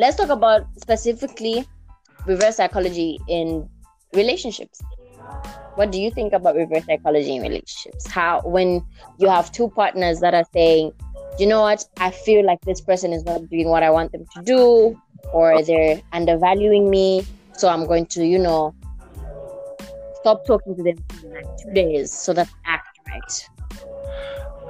let's talk about specifically reverse psychology in relationships. What do you think about reverse psychology in relationships? How when you have two partners that are saying, you know what, I feel like this person is not doing what I want them to do, or they're undervaluing me, so I'm going to, you know, stop talking to them for like two days so that I act right.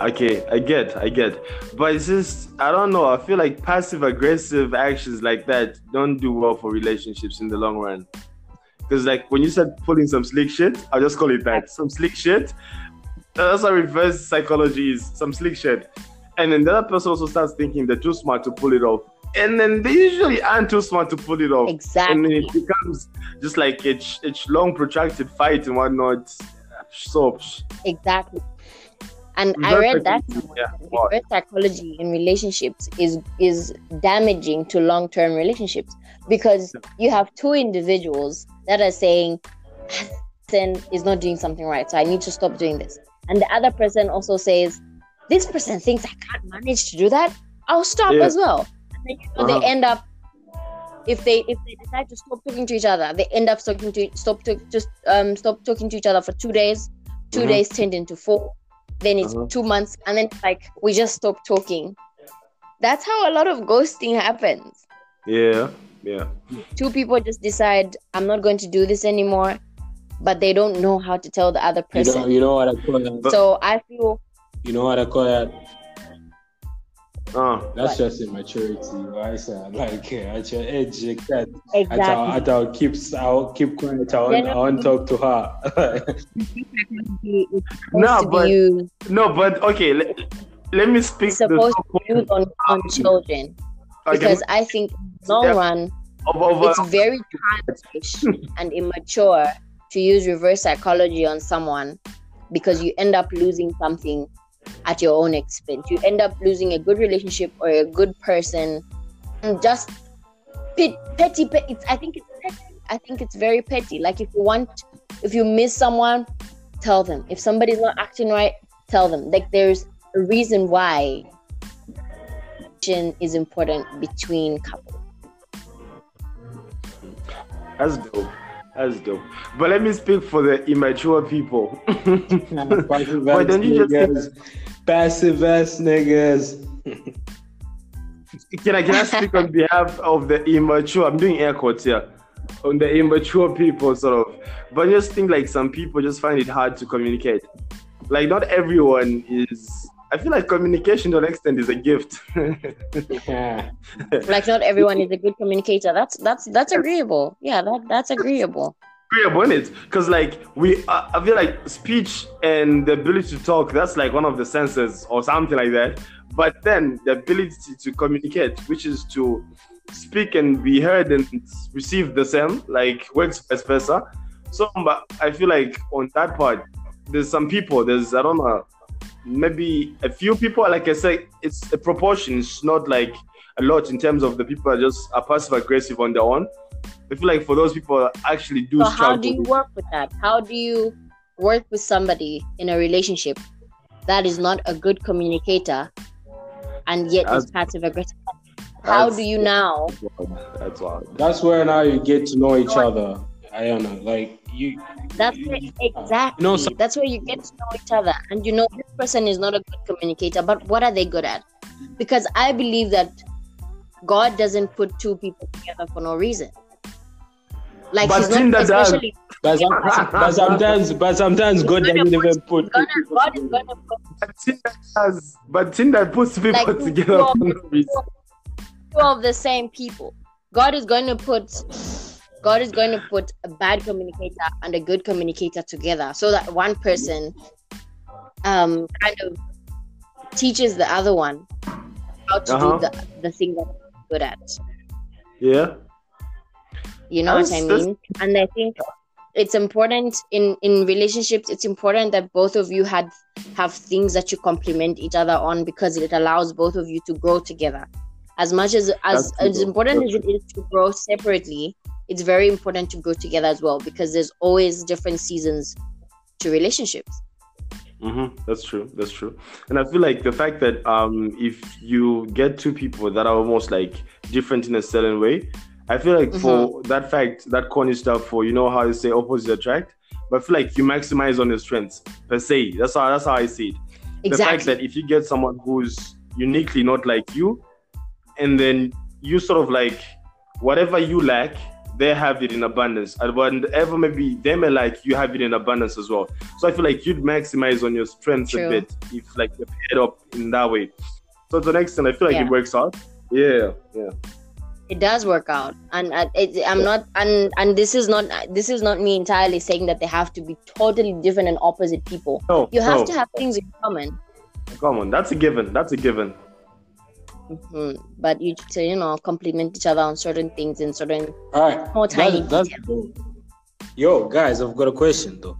Okay, I get, I get, but it's just I don't know. I feel like passive aggressive actions like that don't do well for relationships in the long run. Because like when you start pulling some slick shit, I'll just call it that, some slick shit. That's what reverse psychology is, some slick shit. And then the other person also starts thinking they're too smart to pull it off. And then they usually aren't too smart to pull it off. Exactly. And then it becomes just like a, a long protracted fight and whatnot. So exactly. And I read that yeah, psychology in relationships is is damaging to long term relationships because you have two individuals that are saying, person is not doing something right, so I need to stop doing this. And the other person also says, this person thinks I can't manage to do that. I'll stop yeah. as well. And then you know uh-huh. they end up if they if they decide to stop talking to each other, they end up talking to stop to just um stop talking to each other for two days. 2 mm-hmm. days turned into four then it's uh-huh. two months and then like we just stop talking. That's how a lot of ghosting happens. Yeah yeah. Two people just decide i'm not going to do this anymore but they don't know how to tell the other person you know, you know what i call that? So i feel you know what i call that That's what? just immaturity, right? So, like at your age, like that. Exactly. At our, at our keep, I'll keep quiet. I want, I want to talk to her. no, but no, but okay. Let, let me speak. Supposed to be used on, on children because I think in the long yeah. run, uh, it's very childish and immature to use reverse psychology on someone because you end up losing something at your own expense. You end up losing a good relationship or a good person. And just petty, petty, petty. It's, I think it's petty. I think it's very petty. Like if you want, if you miss someone, tell them. If somebody's not acting right, tell them. Like there's a reason why is important between couples. That's dope. That's dope. But let me speak for the immature people. Why don't you just passive ass niggas? can I can I speak on behalf of the immature? I'm doing air quotes here. On the immature people, sort of. But I just think like some people just find it hard to communicate. Like not everyone is I feel like communication to an extent is a gift. yeah. like not everyone is a good communicator. That's that's that's agreeable. Yeah, that that's agreeable. Agreeable, isn't it? Because like we, uh, I feel like speech and the ability to talk. That's like one of the senses or something like that. But then the ability to communicate, which is to speak and be heard and receive the same, like works vice versa. So, but I feel like on that part, there's some people. There's I don't know maybe a few people. Like I said, it's a proportion. It's not like a lot in terms of the people are just are passive aggressive on their own. I feel like for those people actually do. So how do you work with that? How do you work with somebody in a relationship that is not a good communicator and yet that's, is passive aggressive? How do you now? That's That's where now you get to know each other. I don't know, like you that's where, exactly no, so, that's where you get to know each other and you know this person is not a good communicator but what are they good at because i believe that god doesn't put two people together for no reason like but he's not especially but, but sometimes but sometimes god doesn't even put god, god is gonna put but Tinder, does, but Tinder puts people like, together for no two of the same people god is going to put God is going to put a bad communicator and a good communicator together so that one person um kind of teaches the other one how to uh-huh. do the, the thing that they're good at. Yeah. You know that's, what I mean? And I think it's important in in relationships it's important that both of you had have things that you complement each other on because it allows both of you to grow together as much as as, as important as it is to grow separately it's very important to grow together as well because there's always different seasons to relationships. Mm-hmm. That's true. That's true. And I feel like the fact that um, if you get two people that are almost like different in a certain way, I feel like mm-hmm. for that fact, that corny stuff for you know how you say opposite attract, but I feel like you maximize on your strengths per se. That's how that's how I see it. Exactly. The fact that if you get someone who's uniquely not like you, and then you sort of like whatever you lack, they have it in abundance. And whatever maybe they may like, you have it in abundance as well. So I feel like you'd maximize on your strengths True. a bit if like you paid up in that way. So to the next extent, I feel like yeah. it works out. Yeah, yeah. It does work out, and uh, it, I'm yeah. not, and and this is not this is not me entirely saying that they have to be totally different and opposite people. No, you have no. to have things in common. Common, that's a given. That's a given. Mm-hmm. But you to you know complement each other on certain things in certain all right more tiny that's, that's Yo, guys, I've got a question though.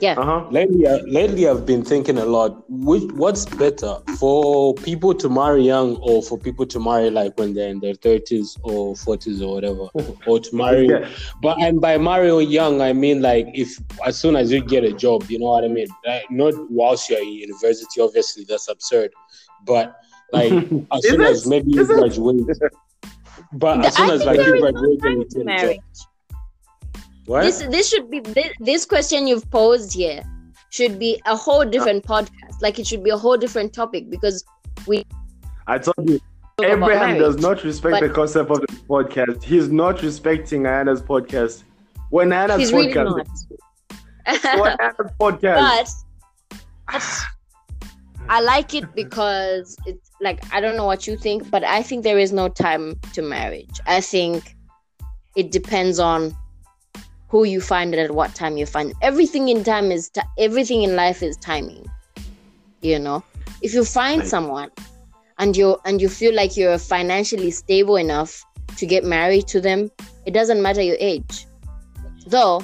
Yeah. Uh-huh. Lately, uh, lately I've been thinking a lot. Which, what's better for people to marry young, or for people to marry like when they're in their thirties or forties or whatever, or to marry? yeah. But and by marry young, I mean like if as soon as you get a job, you know what I mean. Like, not whilst you're in university, obviously that's absurd. But like as soon it? as maybe you graduate. But as soon as like you graduate and marriage. What? This this should be this, this question you've posed here should be a whole different uh, podcast. Like it should be a whole different topic because we. I told you, Abraham does not respect but, the concept of the podcast. He's not respecting Anna's podcast. When Anna's podcast, really Anna's podcast. But, but I like it because it's like I don't know what you think, but I think there is no time to marriage. I think it depends on who you find it at what time you find it. everything in time is t- everything in life is timing. You know, if you find someone and you and you feel like you're financially stable enough to get married to them, it doesn't matter your age. Though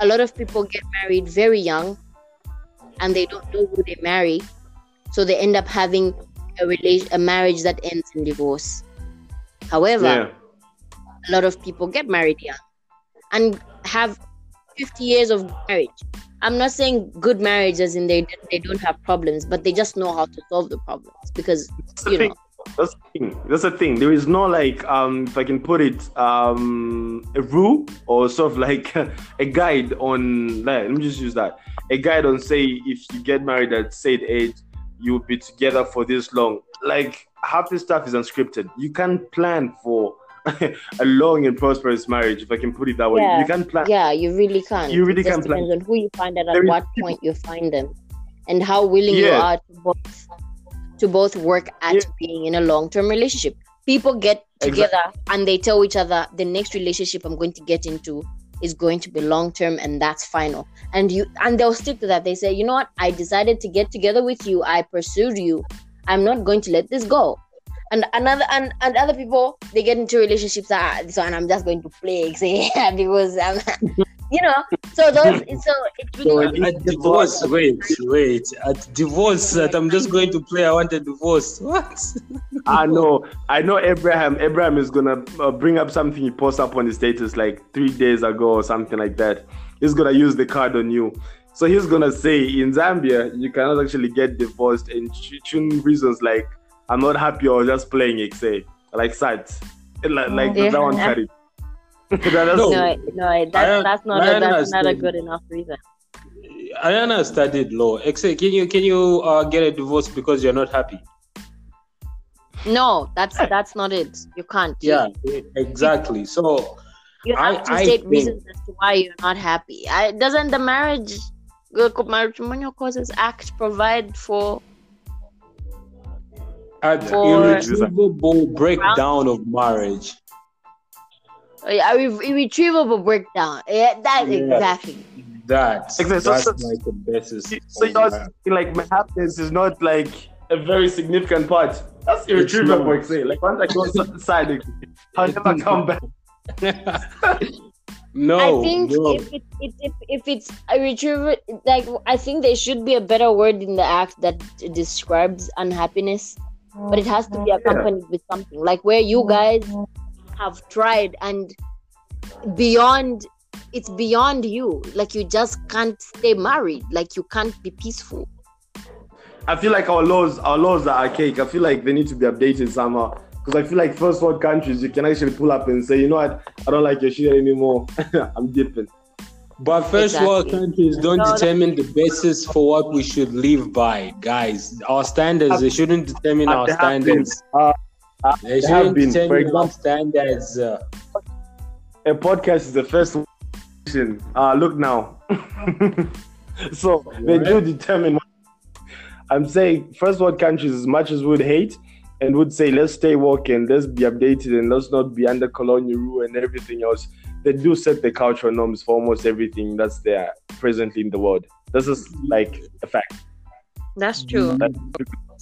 a lot of people get married very young and they don't know who they marry so they end up having a relation, a marriage that ends in divorce. However, yeah. a lot of people get married young and have 50 years of marriage. I'm not saying good marriage as in they they don't have problems, but they just know how to solve the problems because you know. That's the thing. That's the thing. There is no like um if I can put it um a rule or sort of like a guide on like, let me just use that. A guide on say if you get married at said age, you will be together for this long. Like half this stuff is unscripted. You can't plan for a long and prosperous marriage, if I can put it that way. Yeah. You can plan. Yeah, you really can't. You really can plan. Depends on who you find and at what point you find them, and how willing yeah. you are to both to both work at yeah. being in a long term relationship. People get together exactly. and they tell each other the next relationship I'm going to get into is going to be long term and that's final and you and they'll stick to that they say you know what i decided to get together with you i pursued you i'm not going to let this go and another and, and other people they get into relationships that this one i'm just going to play say because i'm you know so those so it's really so at divorce wait wait at divorce that i'm just going to play i want a divorce what? I know i know abraham abraham is gonna uh, bring up something he posts up on his status like three days ago or something like that. He's gonna use the card on you. So he's gonna say in zambia you cannot actually get divorced and choose reasons like i'm not happy or just playing it say like sides like, like yeah. that one carry that no, no, that's, that's not a, that's not a good enough reason. Ayana studied law. Can you can you uh, get a divorce because you're not happy? No, that's that's not it. You can't. Yeah, exactly. So you have I, to state think... reasons as to why you're not happy. I, doesn't the marriage matrimonial causes act provide for an irretrievable breakdown of marriage a irretrievable breakdown. Yeah, that yeah. exactly. That exactly. that's so, like the basis. So you're saying like my happiness is not like a very significant part. That's irretrievable. Say like once I go inside, I'll never come back. no, I think no. if it, it, if if it's a retrieval, like I think there should be a better word in the act that describes unhappiness, but it has to be accompanied with something like where you guys have tried and beyond it's beyond you. Like you just can't stay married. Like you can't be peaceful. I feel like our laws, our laws are archaic. I feel like they need to be updated somehow. Because I feel like first world countries, you can actually pull up and say, you know what, I don't like your shit anymore. I'm dipping. But first exactly. world countries don't no, determine the basis for what we should live by, guys. Our standards, they shouldn't determine our standards. Uh, uh, they shouldn't been, determine our standards. Uh, a podcast is the first uh, look now. so what? they do determine. I'm saying first world countries, as much as we would hate and would say, let's stay woke and let's be updated and let's not be under colonial rule and everything else they do set the cultural norms for almost everything that's there presently in the world. This is like a fact. That's true. That's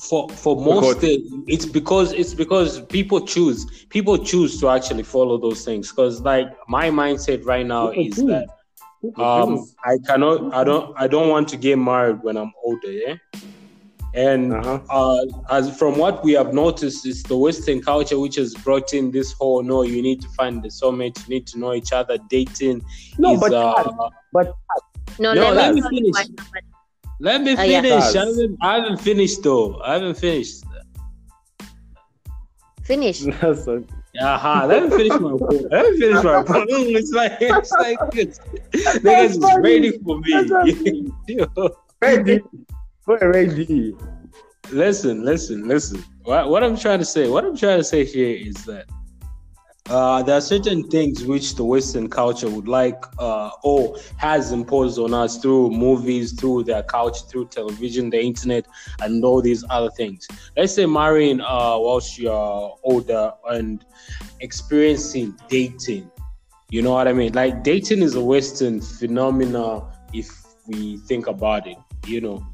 for for most it's because it's because people choose people choose to actually follow those things because like my mindset right now people is choose. that um i cannot i don't i don't want to get married when i'm older yeah and uh-huh. uh, as from what we have noticed, it's the Western culture which has brought in this whole no, you need to find the soulmate, you need to know each other, dating. No, is, but uh, but no, no let me finish. Let me finish. Oh, yeah. I, haven't, I haven't finished though. I haven't finished. Finish. Aha, let me finish my point. Let me finish my point. It's like it's like this. Niggas is ready for me. ready. Ready. Listen, listen, listen. What, what I'm trying to say, what I'm trying to say here is that uh, there are certain things which the Western culture would like uh, or has imposed on us through movies, through their culture, through television, the internet, and all these other things. Let's say marrying uh, whilst you're older and experiencing dating. You know what I mean? Like dating is a Western phenomena if we think about it. You know,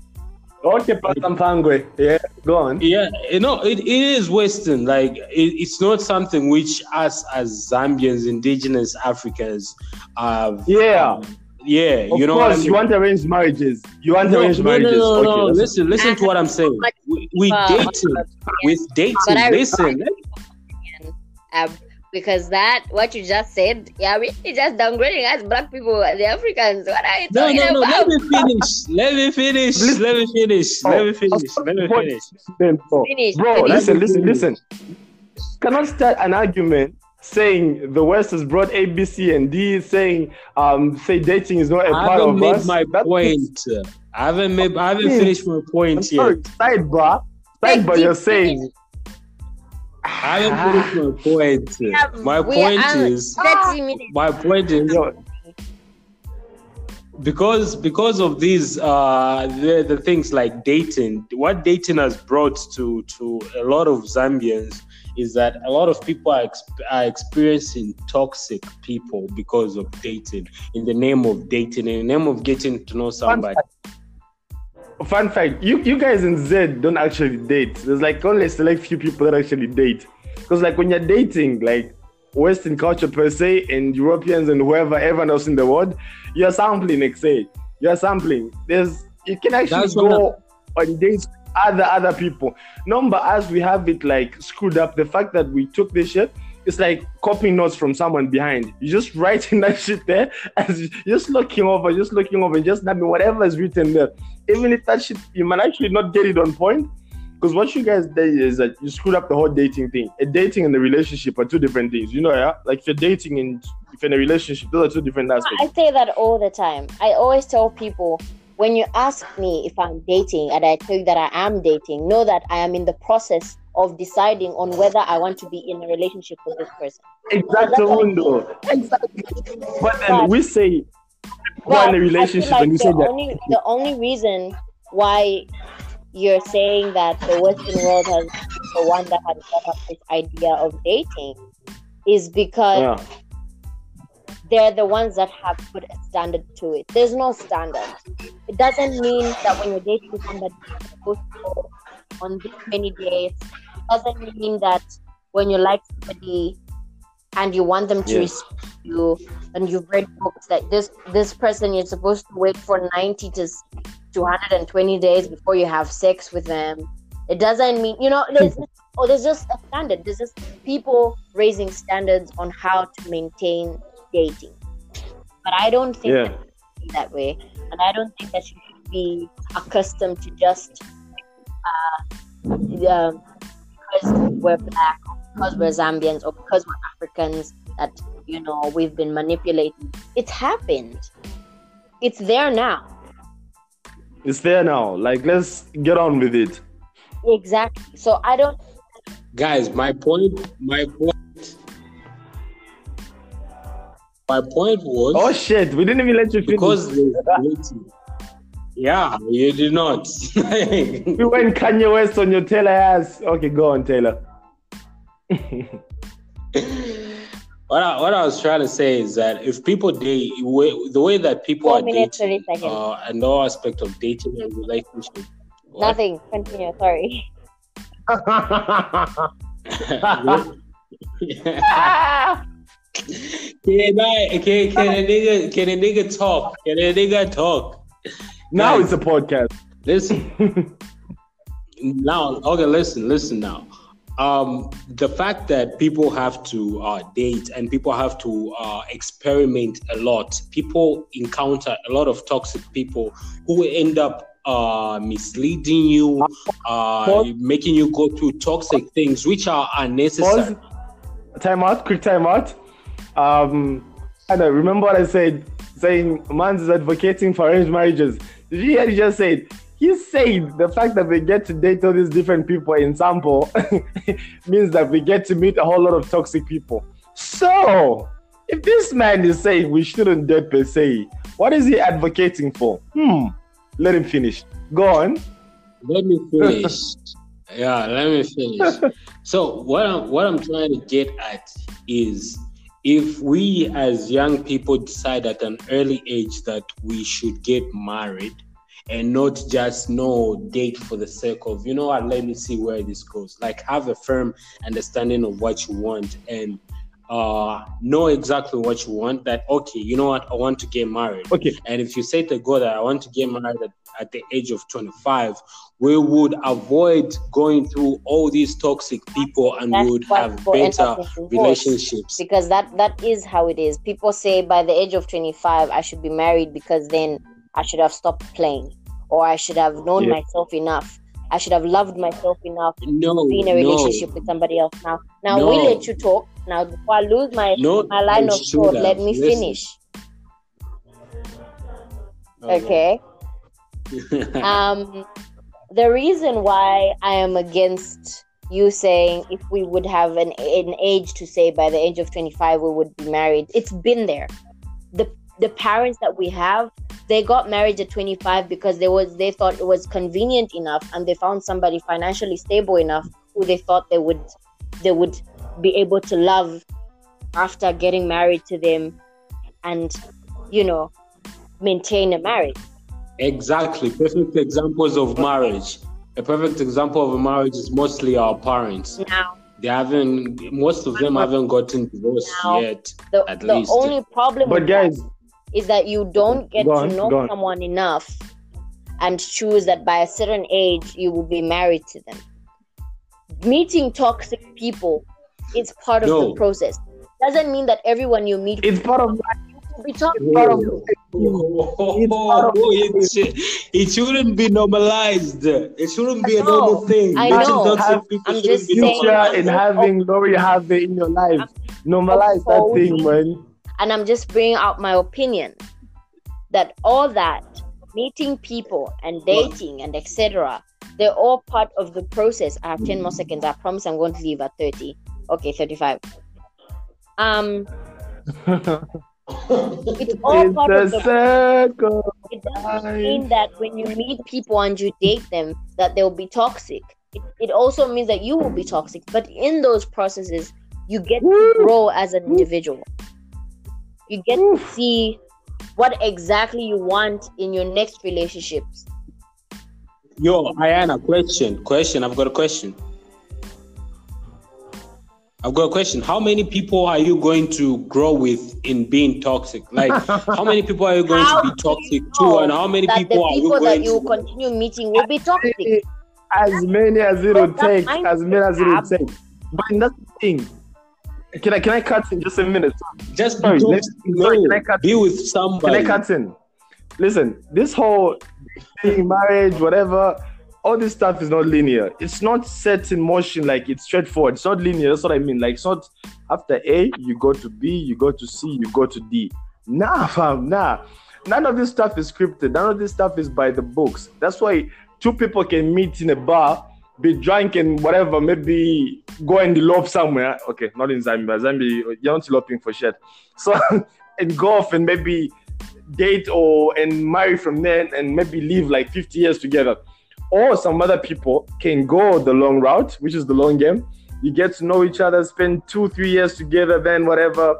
Okay, Pangwe. Yeah, go on. Yeah, you know, it, it is Western. Like, it, it's not something which us as Zambians, indigenous Africans, have. Yeah. Um, yeah, of you know. Course, I mean? you want arranged marriages. You want no, arranged no, marriages. No, no, okay, no. Listen, listen to what I'm saying. We, we dating with dating. Listen. Because that what you just said, yeah, we just downgrading us black people, the Africans. What are you no, talking no, no, about? Let me finish. Let me finish. Let me finish. Let me finish. Let me finish. Finish. Bro, finish. listen, listen, listen. cannot start an argument saying the West has brought A, B, C, and D, saying um say dating is not a part of made us. my point. I haven't made I haven't finished my point I'm sorry, yet. Sidebar. Sidebar, you're saying I am putting my point. Yeah, my point is my point is because because of these uh the, the things like dating what dating has brought to to a lot of zambians is that a lot of people are, exp- are experiencing toxic people because of dating in the name of dating in the name of getting to know somebody fun fact you you guys in z don't actually date. There's like only a select few people that actually date. Because like when you're dating like western culture per se and europeans and whoever everyone else in the world you're sampling like say you're sampling. There's you can actually That's go on dates other other people. Number as we have it like screwed up the fact that we took this shit it's like copying notes from someone behind. You're just writing that shit there and just looking over, just looking over, and just nabbing whatever is written there. Even if that shit, you might actually not get it on point. Because what you guys did is that you screwed up the whole dating thing. A dating and a relationship are two different things. You know, yeah? Like if you're dating and if you're in a relationship, those are two different aspects. I say that all the time. I always tell people when you ask me if I'm dating and I tell you that I am dating, know that I am in the process of deciding on whether I want to be in a relationship with this person. Exactly, window. Exactly. But then but, we say we're in a relationship like and you say that. Only, the only reason why you're saying that the Western world has the one that has set up this idea of dating is because yeah. they're the ones that have put a standard to it. There's no standard. It doesn't mean that when you're dating somebody, you're supposed to go on this many dates doesn't mean that when you like somebody and you want them to yeah. respect you and you've read books that this this person you're supposed to wait for 90 to 220 days before you have sex with them. It doesn't mean you know there's oh there's just a standard. There's just people raising standards on how to maintain dating. But I don't think Yeah. that, that way, and I don't think that you should be accustomed to just uh, yeah, because we're black, or because we're Zambians, or because we're Africans that you know we've been manipulated. It's happened. It's there now. It's there now. Like, let's get on with it. Exactly. So I don't. Guys, my point, my point, my point was Oh shit, we didn't even let you finish. because there's waiting. Yeah, you did not. we went Kanye West on your Taylor ass. Okay, go on, Taylor. what I, what I was trying to say is that if people date the way that people Four are minutes, dating, 30 seconds. uh, and all aspect of dating and relationship. what? Nothing. Continue. Sorry. can I can, can a nigga can a nigga talk? Can a nigga talk? Now it's a podcast. Listen. now, okay, listen, listen now. Um, the fact that people have to uh, date and people have to uh, experiment a lot, people encounter a lot of toxic people who end up uh, misleading you, uh, Pause. making you go through toxic things which are unnecessary. Pause. Time out. Quick time out. Um, and I remember what I said, saying man's is advocating for arranged marriages. Hear? He just said he said the fact that we get to date all these different people in sample means that we get to meet a whole lot of toxic people. So, if this man is saying we shouldn't date per se, what is he advocating for? Hmm. Let him finish. Go on. Let me finish. yeah, let me finish. So what I'm what I'm trying to get at is if we as young people decide at an early age that we should get married and not just no date for the sake of you know what let me see where this goes. Like have a firm understanding of what you want and uh know exactly what you want that okay you know what i want to get married Okay. and if you say to God that I want to get married at, at the age of 25, we would avoid going through all these toxic people and That's we would have better up in divorce. relationships. because that that is how it is people say by the age of 25 i should be married because then i should have stopped playing or i should have known Yeah. myself enough i should have loved myself enough No, to be in a no, relationship with somebody else now now No. we let you talk now before i lose my no. my line of thought let me Listen. finish okay um the reason why i am against you saying if we would have an, an age to say by the age of 25 we would be married it's been there the the parents that we have they got married at 25 because they was they thought it was convenient enough and they found somebody financially stable enough who they thought they would they would be able to love after getting married to them and you know maintain a marriage Exactly. Perfect examples of marriage. A perfect example of a marriage is mostly our parents. now They haven't. Most of them haven't gotten divorced Now, yet. the, At the least. only problem But with that guys, is that you don't get Go to know someone enough and choose that by a certain age you will be married to them. Meeting toxic people is part of No. the process. Doesn't mean that everyone you meet it's part of will be toxic. part of Oh, it, it shouldn't be normalized. It shouldn't be a normal thing. I know. toxic people I'm just saying- future in having Lori Harvey in your life. Normalize that thing, man. And I'm just bringing out my opinion that all that meeting people and dating and etc. They're all part of the process. I have 10 more seconds. I promise I'm going to leave at 30. Okay, 35. Um, it's all part of the circle. It doesn't mean that when you meet people and you date them that they'll be toxic. It, it also means that you will be toxic. But in those processes, you get to grow as an individual. You get to see what exactly you want in your next relationships. Yo, Ayana, question. Question. I've got a question. I've got a question. How many people are you going to grow with in being toxic? Like, how many people are you going to be toxic you to, and how many that people are you people that going you to? continue meeting will be toxic. As many as it will take, as many as it will take. But that's the thing. can I can I cut in just a minute? Just sorry, sorry, can I cut be with somebody. Can I cut in? Listen, this whole thing, marriage, whatever, all this stuff is not linear. It's not set in motion like it's straightforward. It's not linear. That's what I mean. Like it's not after A, you go to B, you go to C, you go to D. Nah, fam, nah. None of this stuff is scripted. None of this stuff is by the books. That's why two people can meet in a bar be drunk and whatever, maybe go and elope somewhere. Okay, not in Zambia. Zambia, you're not eloping for shit. So, and go off and maybe date or and marry from there and maybe live like 50 years together. Or some other people can go the long route, which is the long game. You get to know each other, spend two, three years together, then whatever,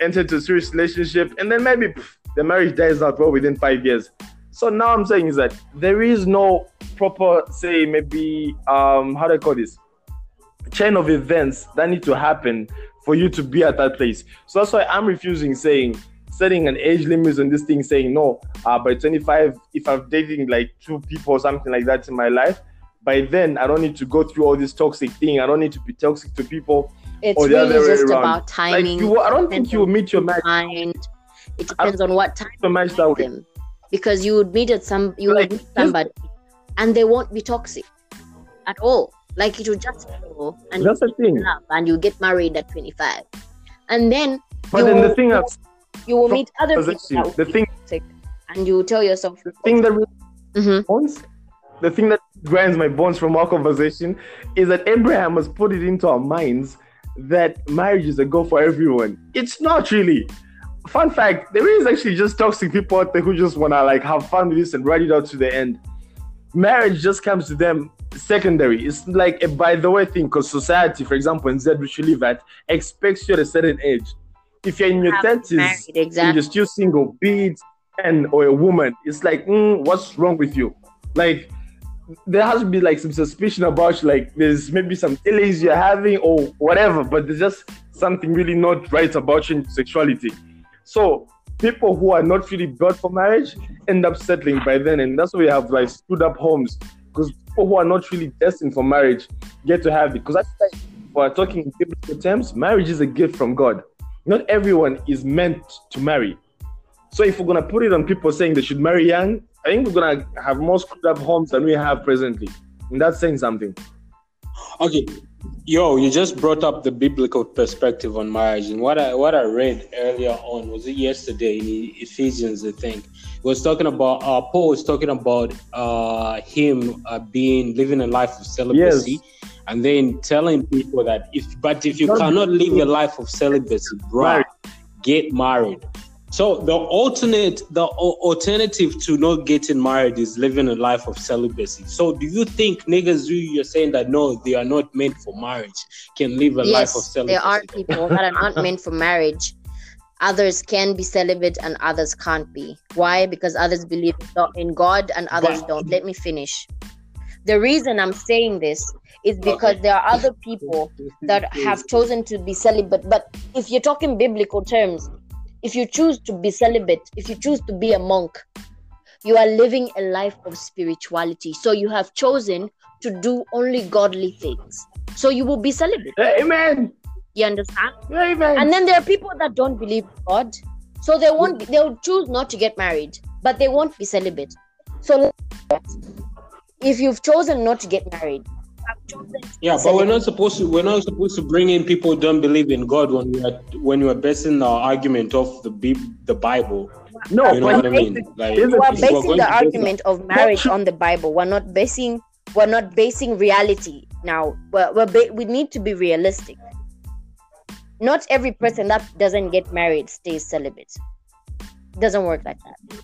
enter into a serious relationship, and then maybe pff, the marriage dies out well within five years. So now I'm saying is that there is no proper, say, maybe um, how do I call this? Chain of events that need to happen for you to be at that place. So that's why I'm refusing saying setting an age limit on this thing, saying no, uh, by 25, if I'm dating like two people or something like that in my life, by then I don't need to go through all this toxic thing. I don't need to be toxic to people. It's really just about timing. Like you, I don't think you will meet your match. Mind. It depends on what time you match that them because you would meet at some you like, would meet somebody and they won't be toxic at all. Like it will just go and that's the thing. and you get married at 25. And then But then the thing that's you will meet other people the thing toxic, and you tell yourself the thing that really mm-hmm. bones, the thing that grinds my bones from our conversation is that Abraham has put it into our minds that marriage is a goal for everyone. It's not really fun fact, there is actually just toxic people out there who just wanna like have fun with this and ride it out to the end. Marriage just comes to them secondary. It's like a by the way thing because society, for example, in Z which you live at, expects you at a certain age. If you're in your thirties, exactly. you're still single, be it man or a woman, it's like, mm, what's wrong with you? Like there has to be like some suspicion about you, like there's maybe some illness you're having or whatever, but there's just something really not right about your sexuality. So people who are not really built for marriage end up settling by then, and that's why we have like stood up homes because people who are not really destined for marriage get to have it. Because I feel like we're talking in biblical terms, marriage is a gift from God. Not everyone is meant to marry. So if we're gonna put it on people saying they should marry young, I think we're gonna have more screwed up homes than we have presently. And that's saying something. Okay, Yo, you just brought up the biblical perspective on marriage, and what I what I read earlier on was it yesterday in Ephesians, I think. It was talking about uh, Paul was talking about uh, him uh, being living a life of celibacy, yes. And then telling people that if but if you cannot live a life of celibacy, bro, get married. So the alternate, the alternative to not getting married is living a life of celibacy. So do you think niggas who you're saying that no, they are not meant for marriage can live a yes, life of celibacy? There are people that are not meant for marriage. Others can be celibate and others can't be. Why? Because others believe in God and others but, don't. Let me finish. The reason I'm saying this is because okay. there are other people that have chosen to be celibate. But if you're talking biblical terms, if you choose to be celibate, if you choose to be a monk, you are living a life of spirituality. So you have chosen to do only godly things. So you will be celibate. Amen. You understand? Amen. And then there are people that don't believe God. So they won't be, they'll choose not to get married, but they won't be celibate. So if you've chosen not to get married, yeah, but we're not supposed to. We're not supposed to bring in people who don't believe in God when we are when we are basing our argument off the the Bible. No, you know what I mean. Like, we are basing the argument of marriage on the Bible. We're not basing. We're not basing reality. Now, we're, we're ba- we need to be realistic. Not every person that doesn't get married stays celibate. It doesn't work like that.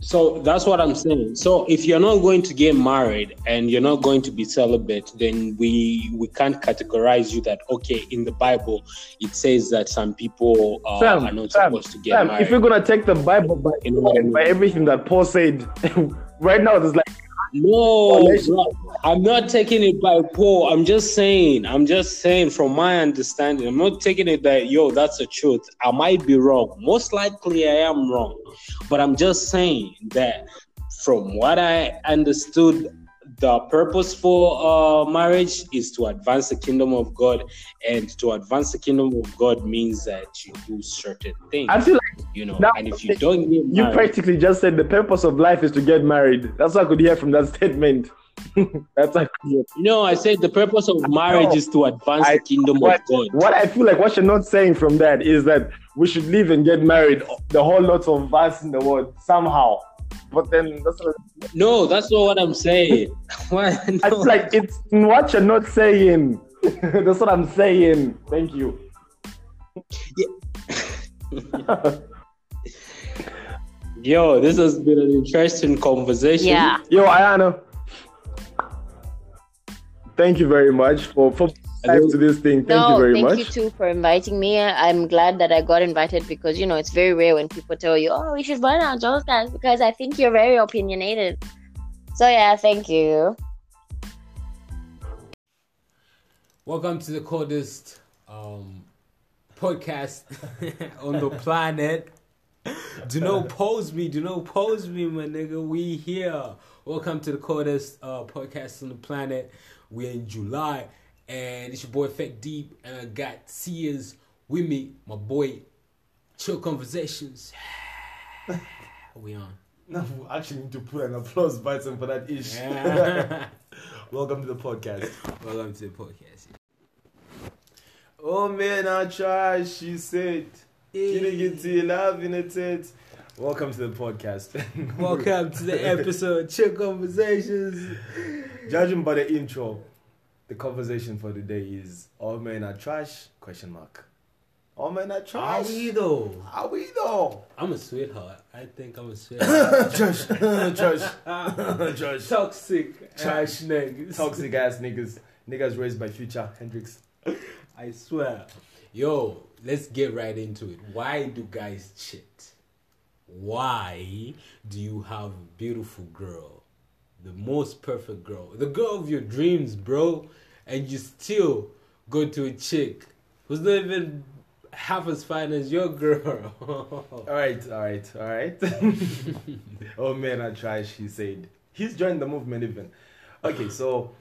So that's what I'm saying. So if you're not going to get married and you're not going to be celibate, then we we can't categorize you that okay in the Bible it says that some people uh, Sam, are not Sam, supposed to get Sam, married. If you're gonna take the Bible by, you know, by everything that Paul said, right now there's like no, I'm not taking it by Paul. I'm just saying, I'm just saying from my understanding, I'm not taking it that, yo, that's the truth. I might be wrong. Most likely I am wrong. But I'm just saying that from what I understood the purpose for uh, marriage is to advance the kingdom of God, and to advance the kingdom of God means that you do certain things. I feel like you know, now, and if you don't get you practically just said the purpose of life is to get married. That's what I could hear from that statement. That's what I could hear. no, I said the purpose of marriage is to advance I- the kingdom What, of God. what I feel like what you're not saying from that is that we should live and get married, the whole lot of us in the world, somehow. But then that's what, No, that's not what I'm saying. Why? I No. feel like it's what you're not saying. that's what I'm saying. Thank you. Yeah. Yo, this has been an interesting conversation. Yeah. Yo, Ayana. Thank you very much for for life to this thing. Thank no, you very thank much. you too for inviting me. I'm glad that I got invited because you know it's very rare when people tell you, "Oh, we should burn out Joel's guys," because I think you're very opinionated. So yeah, thank you. Welcome to the coldest um, podcast on the planet. Do not pose me. Do not pose me, my nigga. We here. Welcome to the coldest uh, podcast on the planet. We're in July, and it's your boy Effect Deep, and I got Sears with me, my boy. Chill conversations. we on. No, we actually need to put an applause button for that ish. Yeah. Welcome to the podcast. Welcome to the podcast. Oh man, I tried. She said, "Killing it loving it." It." Welcome to the podcast. Welcome to the episode Chill Conversations. Judging by the intro, the conversation for today is "All men are trash?" Question mark. All men are trash. Are we though? Are we though? I'm a sweetheart. I think I'm a sweetheart. Josh, Josh, Josh. Toxic trash niggas. Toxic ass niggas. Niggas raised by Future Hendrix. I swear. Yo, let's get right into it. Why do guys cheat? Why do you have a beautiful girl? The most perfect girl. The girl of your dreams, bro. And you still go to a chick who's not even half as fine as your girl. All right, all right, all right. oh man, I tried. She said he's joined the movement even. Okay, so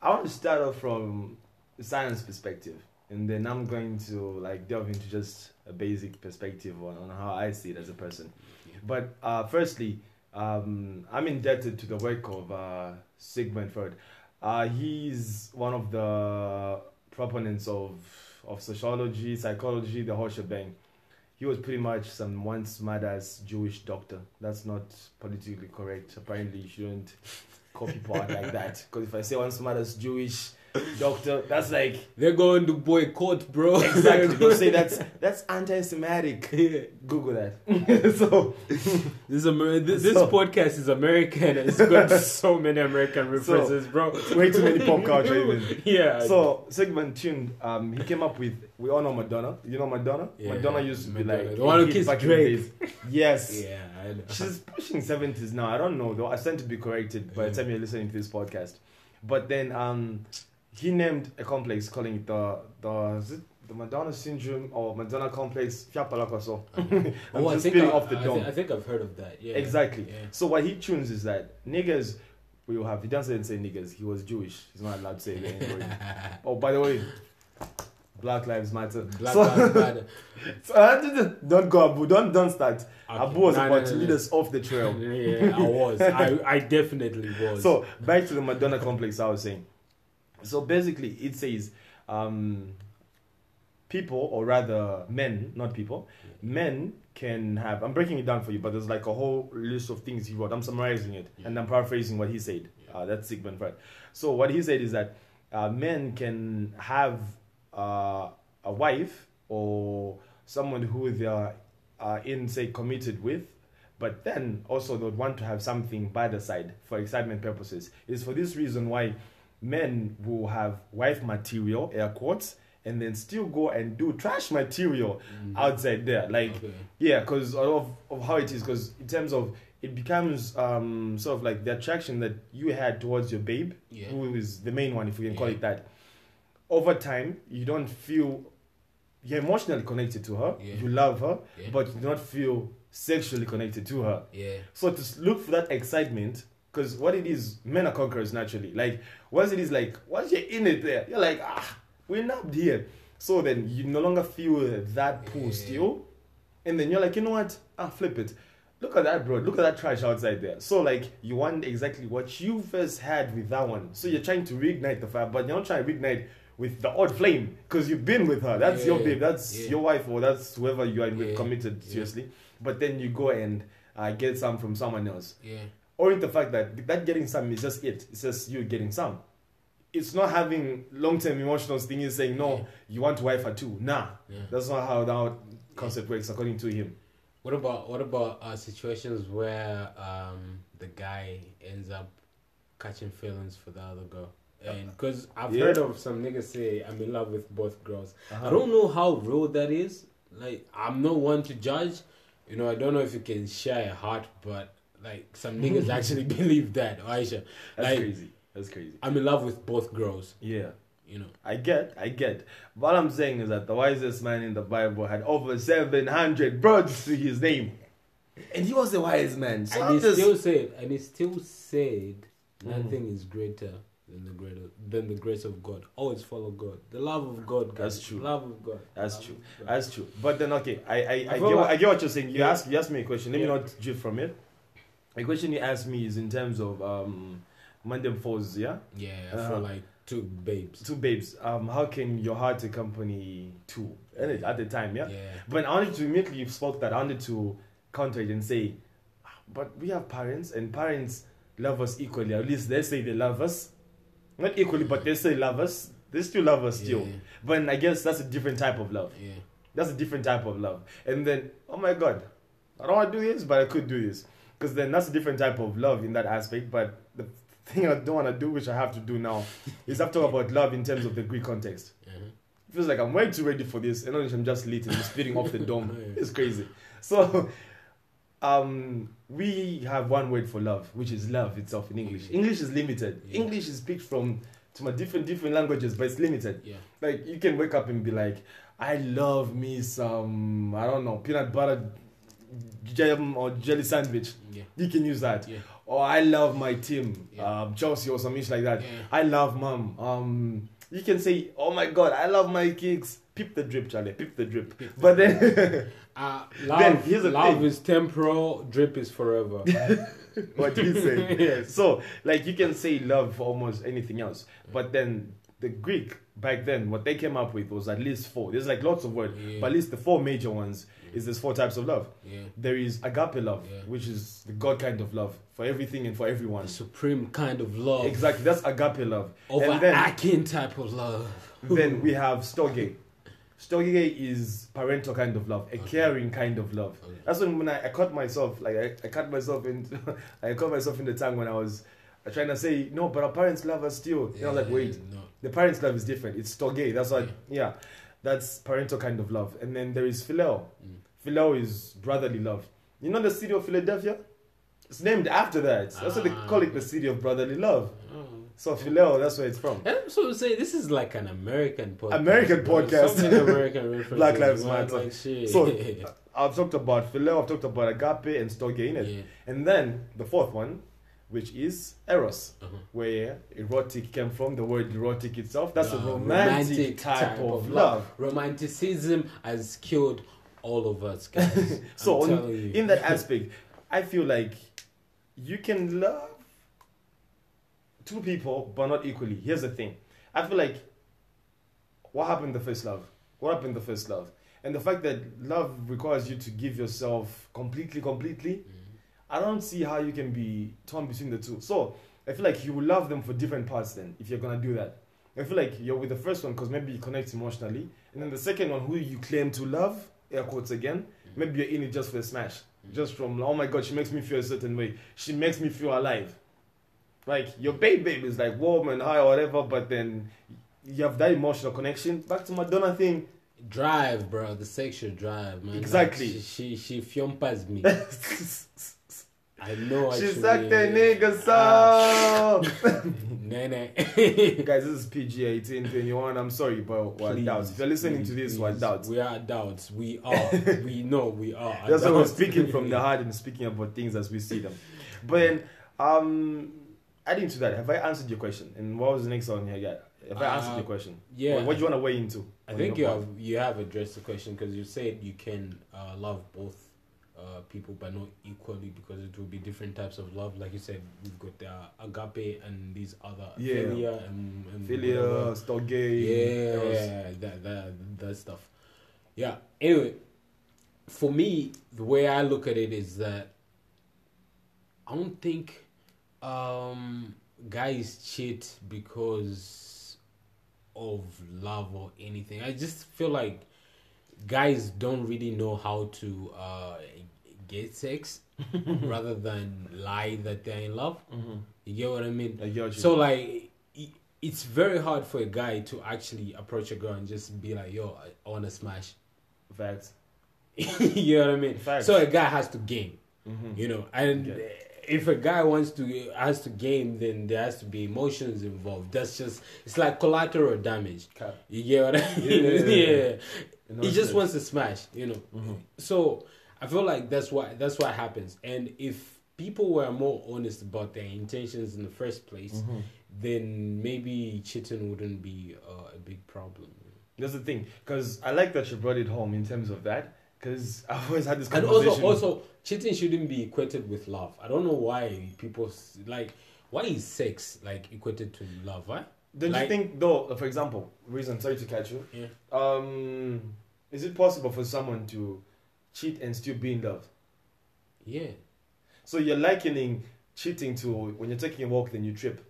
I want to start off from science perspective, and then I'm going to like delve into just a basic perspective on, on how I see it as a person. But uh, firstly, um, I'm indebted to the work of uh, Sigmund Freud. Uh, he's one of the proponents of of sociology, psychology, the whole shebang he was pretty much some one smart ass Jewish doctor. That's not politically correct. Apparently, you shouldn't call people out like that. Because if I say one smart ass Jewish doctor, that's like They're going to boycott, bro. exactly. They'll say that's that's anti-Semitic. Yeah. Google that. so This, Amer- this, this So- podcast is American. It's got so many American references, bro. way too many pop culture even. Yeah. So Sigmund Tune, um, he came up with we all know Madonna. You know Madonna? Yeah, Madonna used to be Madonna. like The one who kissed in the Drake. days. Yes. yeah, I know. She's pushing seventies now. I don't know though. I stand to be corrected by the time you're listening to this podcast. But then um, he named a complex calling it the the is it the Madonna syndrome or Madonna complex. I'm oh, I think, I, off the I, dome. thi- I think I've heard of that. Yeah. Exactly. Yeah. So what he tunes is that niggas we will have. He doesn't say niggas. He was Jewish. He's not allowed to say anymore. oh, by the way, Black Lives Matter. Black so, Lives Matter. so, uh, don't go, Abu. Don't don't start. Okay. Abu was No, about no, to lead us off the trail. Yeah, I was. I, I definitely was. So back to the Madonna complex I was saying. So basically it says um people or rather men, not people, men can have I'm breaking it down for you, but there's like a whole list of things he wrote. I'm summarizing it and I'm paraphrasing what he said. Uh, that's Sigmund Freud. So what he said is that uh, men can have uh, a wife or someone who they are uh, in say committed with but then also they would want to have something by the side for excitement purposes. It's for this reason why men will have wife material, air quotes, and then still go and do trash material outside there. Like, Okay. yeah, because of, of how it is, because in terms of it becomes um, sort of like the attraction that you had towards your babe, Yeah. who is the main one, if we can call Yeah. it that. Over time, you don't feel you're emotionally connected to her, Yeah. you love her, but you do not feel sexually connected to her. Yeah. So to look for that excitement Because what it is, men are conquerors naturally. Like once it is like once you're in it there, you're like ah, we're not here. So then you no longer feel that pull Yeah. still, and then you're like, you know what? Ah, flip it. Look at that, bro. Look at that trash outside there. So like you want exactly what you first had with that one. So you're trying to reignite the fire, but you're not trying to reignite with the odd flame because you've been with her. That's your babe. That's yeah. your wife, or that's whoever you are with Yeah, committed yeah. seriously. But then you go and uh, get some from someone else Yeah. Or in the fact that that getting some is just it. It's just you getting some. It's not having long term emotional thing. Is saying no, Yeah. you want to wife her too. Nah, Yeah. that's not how that concept works according to him. What about what about uh, situations where um, the guy ends up catching feelings for the other girl? And because I've Yeah. heard of some niggas say I'm in love with both girls. Uh-huh. I don't know how real that is. Like I'm not one to judge. You know, I don't know if you can share a heart, but like some niggas actually believe that, Aisha. That's Like crazy. That's crazy. I'm in love with both girls. Yeah, You know. I get, I get. What I'm saying is that the wisest man in the Bible had over seven hundred brothers to his name, and he was the wise man. So and I'm he just- still said, and he still said, nothing mm. is greater than the greater than the grace of God. Always follow God. The love of God. That's guys. true. Love of God. That's Love true. God. That's true. But then, okay, I I, I, I get, feel what- I get what you're saying. You Yeah. asked you asked me a question. Let me Yeah. not drift from it. The question you asked me is in terms of um, Mandem Fours, yeah. Yeah, Uh-huh. for like two babes. Two babes. Um, how can your heart accompany two And at the time, yeah. Yeah. But I wanted to immediately you spoke that I wanted to counter it and say, "Ah, but we have parents and parents love us equally. At least they say they love us, not equally, but they say love us. They still love us still. Yeah. But I guess that's a different type of love. Yeah. That's a different type of love. And then, oh my God, I don't want to do this, but I could do this. Because then that's a different type of love in that aspect. But the thing I don't want to do, which I have to do now, is I've talked about love in terms of the Greek context. It feels like I'm way too ready for this. And I'm just lit and spitting off the dome. Yeah. It's crazy. So, um, we have one word for love, which is love itself in English. English is limited. Yeah. English is picked from to my different different languages, but it's limited. Yeah. Like you can wake up and be like, I love me some I don't know peanut butter jam or jelly sandwich. Yeah. You can use that. Yeah. Or I love my team, Yeah. um, Chelsea or something like that. I love mom. Um, you can say, oh my god, I love my kicks. Peep the drip, Charlie. Peep the drip. The but then, Uh, Then, love, here's the love thing. is temporal, drip is forever. what do you say? Yes. So, like, you can say love for almost anything else. But then, the Greek back then, what they came up with was at least four. There's like lots of words, Yeah. but at least the four major ones is there's four types of love. Yeah. There is agape love, Yeah. which is the God kind of love for everything and for everyone. The supreme kind of love. Exactly, that's agape love. Over and then, acting type of love. then we have storge. Storge is parental kind of love, a Okay. caring kind of love. Okay. That's when, when I, I caught myself, like I, I cut myself in, I caught myself in the tongue when I was trying to say no, but our parents love us still. And I was like, wait, No. The parents' love is different. It's storge. That's what, yeah, that's parental kind of love. And then there is phileo. Mm. Phileo is brotherly love. You know the city of Philadelphia? It's named after that. That's why they call it the city of brotherly love. Oh. So phileo, that's where it's from. And so say this is like an American podcast. American podcast. American. Black Lives Matter. Like shit. So I've talked about phileo, I've talked about agape and storge in it. yeah. And then the fourth one, which is eros, Uh-huh. where erotic came from, the word erotic itself. That's a Uh, romantic, type, of love. Romanticism has killed all of us, guys. So on- in that aspect, I feel like you can love two people, but not equally. Here's the thing. I feel like what happened the first love? What happened the first love? And the fact that love requires you to give yourself completely, completely, Mm-hmm. I don't see how you can be torn between the two. So I feel like you will love them for different parts then, if you're gonna do that. I feel like you're with the first one because maybe you connect emotionally, and then the second one, who you claim to love, air quotes again, mm. maybe you're in it just for a smash, mm. just from oh my god, she makes me feel a certain way, she makes me feel alive. Like your babe babe is like warm and high or whatever, but then you have that emotional connection. Back to Madonna thing, drive, bro. The sexual drive, man. Like, Exactly. she she, she fiompas me. I know. she you sucked that nigga Ah. so. Nene. Guys, this is PG 18, 21. I'm sorry, but we're Please, adults. If you're listening to please, this, we're please. adults. We are adults. We are. we know we are. That's why we're speaking from the heart and speaking about things as we see them. But then, Um, adding to that, have I answered your question? And what was the next one here? Yeah, have I answered Uh, your question? yeah. What, what do you want to weigh into? I think you have you have addressed the question because you said you can uh, love both uh, people but not equally because it will be different types of love. Like you said, we've got the agape and these other Yeah. philia and, and Philia, whatever. Storge. Yeah, there that that that stuff. Yeah. Anyway, for me, the way I look at it is that I don't think um, guys cheat because of love or anything. I just feel like guys don't really know how to uh, get sex rather than lie that they're in love. You get what I mean? I So like, it's very hard for a guy to actually approach a girl and just be like, "Yo, I, to smash." Facts. you know what I mean? Facts. So a guy has to game, Mhm. you know, and Yeah. if a guy wants to has to game, then there has to be emotions involved. That's just it's like collateral damage. Cap. You get what I mean? Yeah, Yeah, yeah, yeah. He just wants to smash, you know. Mhm. So I feel like that's why that's what happens. And if people were more honest about their intentions in the first place, Mhm. then maybe cheating wouldn't be uh, a big problem. That's the thing, because I like that you brought it home in terms of that, because I've always had this And conversation. also, also, cheating shouldn't be equated with love. I don't know why people like. Why is sex like equated to love? Why? don't like- you think, though, for example, reason, sorry to catch you, Yeah. um, is it possible for someone to cheat and still be in love? Yeah. So you're likening cheating to when you're taking a walk, then you trip.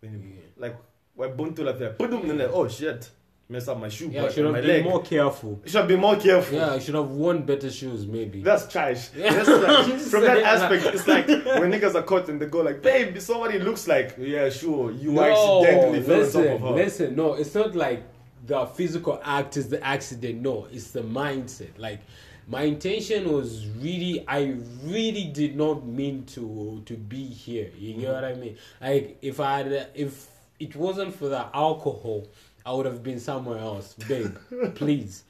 Then you, Yeah. Like, we're buntu like that. Boom, then like, oh shit, mess up my shoe, Yeah, I should have been leg. more careful. You should be more careful. Yeah, I should have worn better shoes, maybe. That's trash. Yeah. That's like, from that aspect, it's like when niggas are caught and they go like, "Babe, somebody looks like." Yeah, sure. You no, accidentally fell on top of her. listen. No, it's not like the physical act is the accident. No, it's the mindset. Like my intention was really, I really did not mean to to be here. You get what I mean? Like if I had, if it wasn't for the alcohol, I would have been somewhere else, babe. please,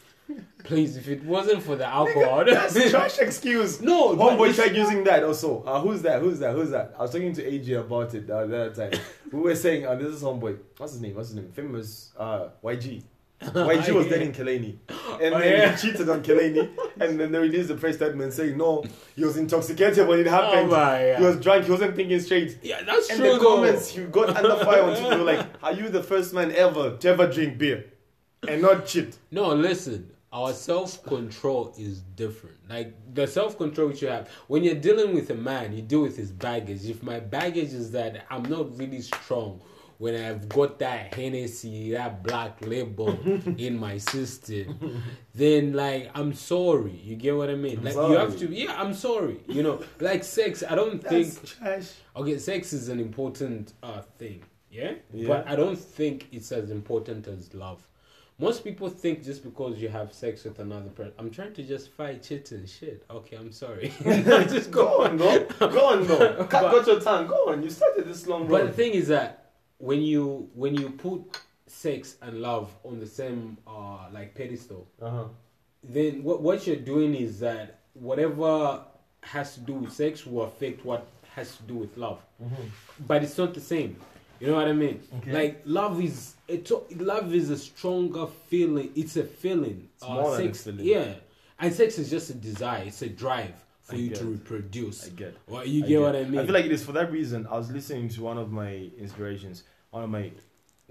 please. If it wasn't for the alcohol, have a trash excuse. No, homeboy tried using that also. Uh, who's that? Who's that? Who's that? I was talking to AJ about it uh, the other time. we were saying, uh, "This is homeboy. What's his name? What's his name? Famous uh, YG." YG was dating Kehlani, and Oh, then yeah. he cheated on Kehlani, and then they released the press statement saying, "No, he was intoxicated when it happened. Oh my He was drunk. He wasn't thinking straight." yeah, that's And true. the though. comments, you got under fire on Twitter. Like, are you the first man ever to ever drink beer and not cheat? No, listen. Our self control is different. Like the self control which you have when you're dealing with a man, you deal with his baggage. If my baggage is that I'm not really strong when I've got that Hennessy, that black label in my system, then like I'm sorry. You get what I mean? like you have to. sorry. Yeah, I'm sorry. You know, like sex. I don't That's think trash. Okay, sex is an important uh, thing, yeah? Yeah. But I don't think it's as important as love. Most people think just because you have sex with another person, I'm trying to just fight cheating. Shit. Okay, I'm sorry. just Go on, no. Go on, no. Cut, But- got your tongue. Go on. You started this long But the thing is that when you when you put sex and love on the same uh like pedestal, Uh-huh. then what what you're doing is that whatever has to do with sex will affect what has to do with love. But it's not the same. You know what I mean? Okay. Like love is it's love is a stronger feeling. It's a feeling. Uh, It's a sex, feeling. Yeah, and sex is just a desire. It's a drive for I you get to reproduce. I get. Well, you I get, what I mean? I feel like it is for that reason. I was listening to one of my inspirations, one of my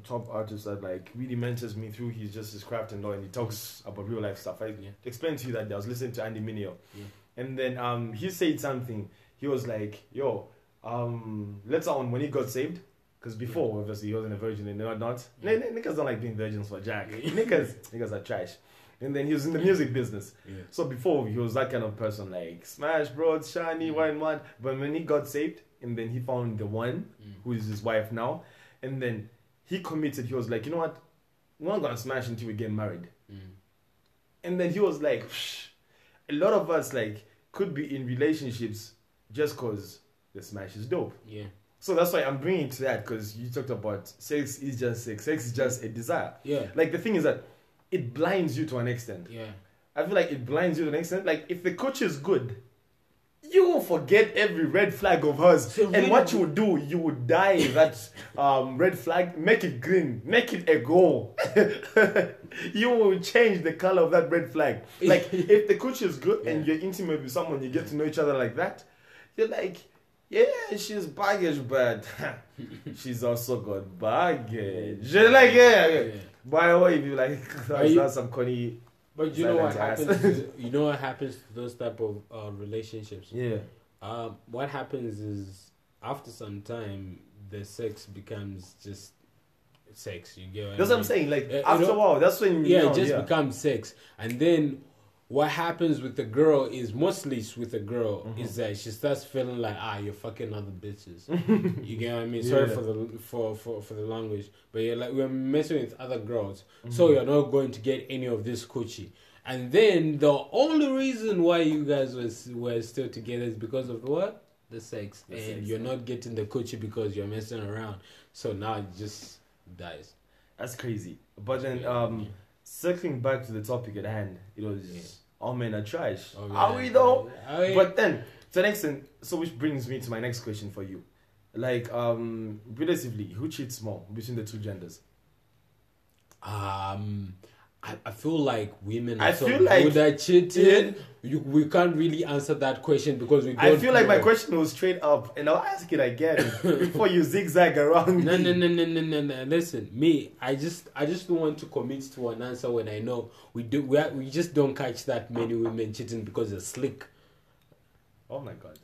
top artists that like really mentors me through his just his craft and law, and he talks about real life stuff. I Yeah. explained to you that I was listening to Andy Mineo, Yeah. and then um he said something. He was like, "Yo, um, later on when he got saved." Because before, obviously, he wasn't a virgin and whatnot. Yeah. N- niggas don't like being virgins for Jack. Niggas, niggas are trash. And then he was in the music business. yeah. So before he was that kind of person, like smash, bro, shiny, one one. But when he got saved, and then he found the one Mm. who is his wife now, and then he committed. He was like, you know what, we're not gonna smash until we get married. Mm. And then he was like, Psh. a lot of us like could be in relationships just cause the smash is dope. yeah. So that's why I'm bringing it to that because you talked about sex is just sex. Sex is just a desire. Yeah. Like the thing is that it blinds you to an extent. Yeah. I feel like it blinds you to an extent. Like if the coach is good, you will forget every red flag of hers. So and really- what you would do, you would dye that um, red flag, make it green, make it a goal. you will change the color of that red flag. Like if the coach is good and you're intimate with someone, you get to know each other like that, you're like, yeah, she's baggage, but she's also got baggage. Like, yeah, yeah. The way, if you like, that's, you- some corny. But you know what happens? to, you know what happens to those type of uh, relationships. Yeah. Um, what happens is after some time, the sex becomes just sex. You get what That's I what I'm saying. Like Uh, after a while, that's when you Yeah, know, it just yeah. becomes sex, and then what happens with the girl is mostly with the girl Mm-hmm. is that she starts feeling like ah you're fucking other bitches. you get what I mean? Sorry for the for, for for the language, but you're like we're messing with other girls, Mm-hmm. so you're not going to get any of this coochie. And then the only reason why you guys was were still together is because of what the sex, The and sex, you're yeah. not getting the coochie because you're messing around. So now it just dies. That's crazy. But then, um, circling back to the topic at hand, it was Yeah. all men are trash. Oh, are we though? Are we? But then, to an extent, so which brings me to my next question for you. Like, um, relatively, who cheats more between the two genders? Um, I, I feel like women are I so feel like- good at cheating. You, we can't really answer that question because we don't. I feel like my question was straight up, and I'll ask it again before you zigzag around. No, me. no, no, no, no, no, no. Listen, me, I just, I just don't want to commit to an answer when I know we do, we, are, we just don't catch that many women cheating because they're slick. Oh my god.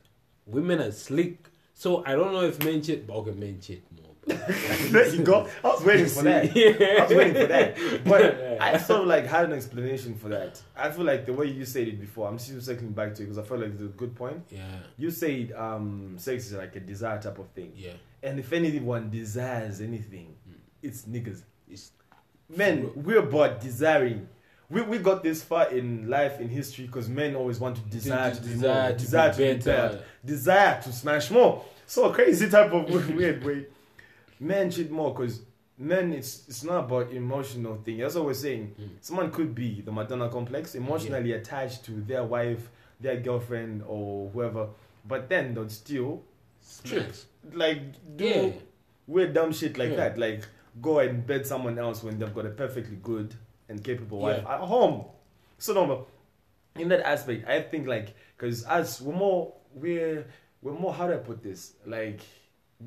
Women are slick, so I don't know if men cheat. But okay, men cheat more. There you go. I was waiting for that. I was waiting for that. But I sort of like had an explanation for that. I feel like the way you said it before, I'm still circling back to it because I felt like it's a good point. yeah, You said um, sex is like a desire type of thing. yeah. And if anyone desires anything, it's niggas. It's Men, we're about desiring. We, we got this far in life, in history, because men always want to desire to, be desire more, to desire be to be better, desire to smash more. So crazy type of weird way. Men cheat more because men, it's it's not about emotional thing. That's what we're saying. Mm. Someone could be the Madonna complex, emotionally attached to their wife, their girlfriend, or whoever, but then they'll still trip, smash. like do Yeah. weird dumb shit like Yeah. that, like go and bed someone else when they've got a perfectly good and capable wife at home. So no, but in that aspect, I think like because as we're more we're we're more how do I put this like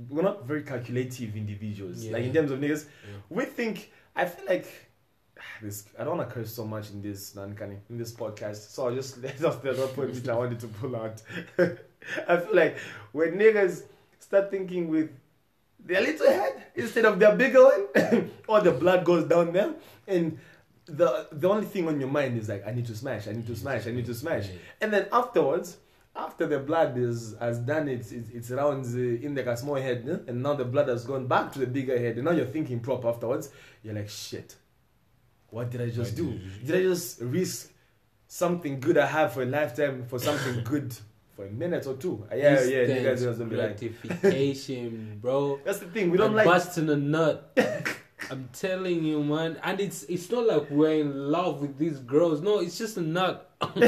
we're not very calculative individuals. Like in terms of niggas, Yeah. we think I feel like this. I don't want to curse so much in this non in this podcast, so I'll just let us the other point which I wanted to pull out. I feel like when niggas start thinking with their little head instead of their bigger one, all the blood goes down there, and the the only thing on your mind is like, I need to smash, I need to smash, I need to smash, and then afterwards. After the blood is has done its its, its rounds uh, in the small head, eh, and now the blood has gone back to the bigger head, and now you're thinking proper afterwards. You're like, shit, what did I just What do? did Did I just risk something good I have for a lifetime for something good for a minute or two? Uh, Yeah, yeah, you guys gonna be like, gratification, bro. that's the thing. We don't like. busting a nut. I'm telling you, man. And it's it's not like we're in love with these girls. No, it's just a nut. I'm